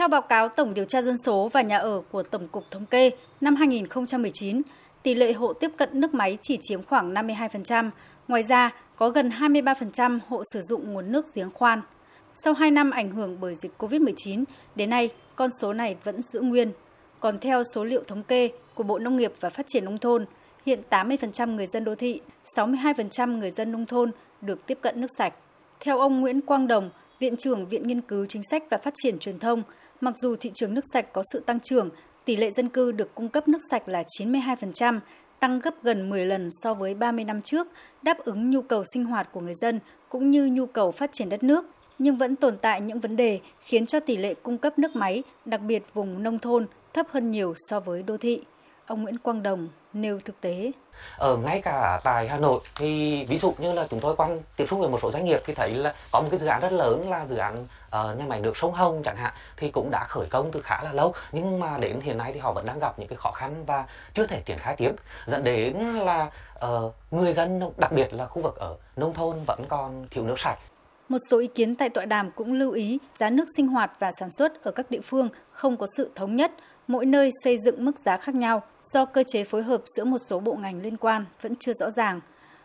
Theo báo cáo Tổng điều tra dân số và nhà ở của Tổng cục Thống kê, năm 2019, tỷ lệ hộ tiếp cận nước máy chỉ chiếm khoảng 52%. Ngoài ra, có gần 23% hộ sử dụng nguồn nước giếng khoan. Sau 2 năm ảnh hưởng bởi dịch COVID-19, đến nay con số này vẫn giữ nguyên. Còn theo số liệu thống kê của Bộ Nông nghiệp và Phát triển Nông thôn, hiện 80% người dân đô thị, 62% người dân nông thôn được tiếp cận nước sạch. Theo ông Nguyễn Quang Đồng, Viện trưởng Viện Nghiên cứu Chính sách và Phát triển Truyền thông, mặc dù thị trường nước sạch có sự tăng trưởng, tỷ lệ dân cư được cung cấp nước sạch là 92%, tăng gấp gần 10 lần so với 30 năm trước, đáp ứng nhu cầu sinh hoạt của người dân cũng như nhu cầu phát triển đất nước, nhưng vẫn tồn tại những vấn đề khiến cho tỷ lệ cung cấp nước máy, đặc biệt vùng nông thôn, thấp hơn nhiều so với đô thị. Ông Nguyễn Quang Đồng nêu thực tế. Ở ngay cả tại Hà Nội thì ví dụ như là chúng tôi quan tiếp xúc với một số doanh nghiệp thì thấy là có một cái dự án rất lớn là dự án uh, nhà máy nước sông Hồng chẳng hạn thì cũng đã khởi công từ khá là lâu nhưng mà đến hiện nay thì họ vẫn đang gặp những cái khó khăn và chưa thể triển khai tiếp dẫn đến là uh, người dân đặc biệt là khu vực ở nông thôn vẫn còn thiếu nước sạch một số ý kiến tại tọa đàm cũng lưu ý giá nước sinh hoạt và sản xuất ở các địa phương không có sự thống nhất, mỗi nơi xây dựng mức giá khác nhau do cơ chế phối hợp giữa một số bộ ngành liên quan vẫn chưa rõ ràng.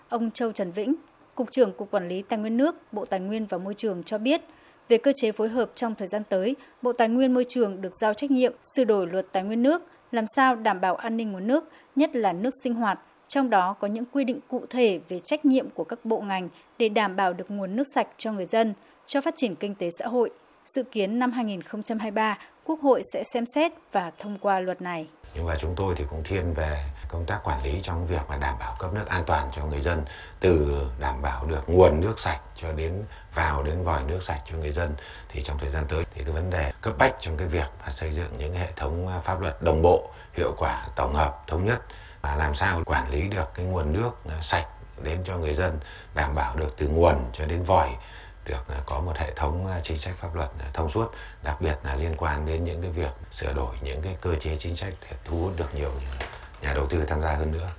Ông Châu Trần Vĩnh, Cục trưởng Cục Quản lý Tài nguyên nước, Bộ Tài nguyên và Môi trường cho biết, về cơ chế phối hợp trong thời gian tới, Bộ Tài nguyên Môi trường được giao trách nhiệm sửa đổi luật tài nguyên nước, làm sao đảm bảo an ninh nguồn nước, nhất là nước sinh hoạt, trong đó có những quy định cụ thể về trách nhiệm của các bộ ngành để đảm bảo được nguồn nước sạch cho người dân, cho phát triển kinh tế xã hội. Dự kiến năm 2023, Quốc hội sẽ xem xét và thông qua luật này. Nhưng mà chúng tôi thì cũng thiên về công tác quản lý trong việc mà đảm bảo cấp nước an toàn cho người dân, từ đảm bảo được nguồn nước sạch cho đến vào đến vòi nước sạch cho người dân thì trong thời gian tới thì cái vấn đề cấp bách trong cái việc mà xây dựng những hệ thống pháp luật đồng bộ, hiệu quả, tổng hợp, thống nhất và làm sao quản lý được cái nguồn nước à, sạch đến cho người dân, đảm bảo được từ nguồn cho đến vòi, được à, có một hệ thống à, chính sách pháp luật thông suốt, đặc biệt là liên quan đến những cái việc sửa đổi những cái cơ chế chính sách để thu hút được nhiều nhà đầu tư tham gia hơn nữa.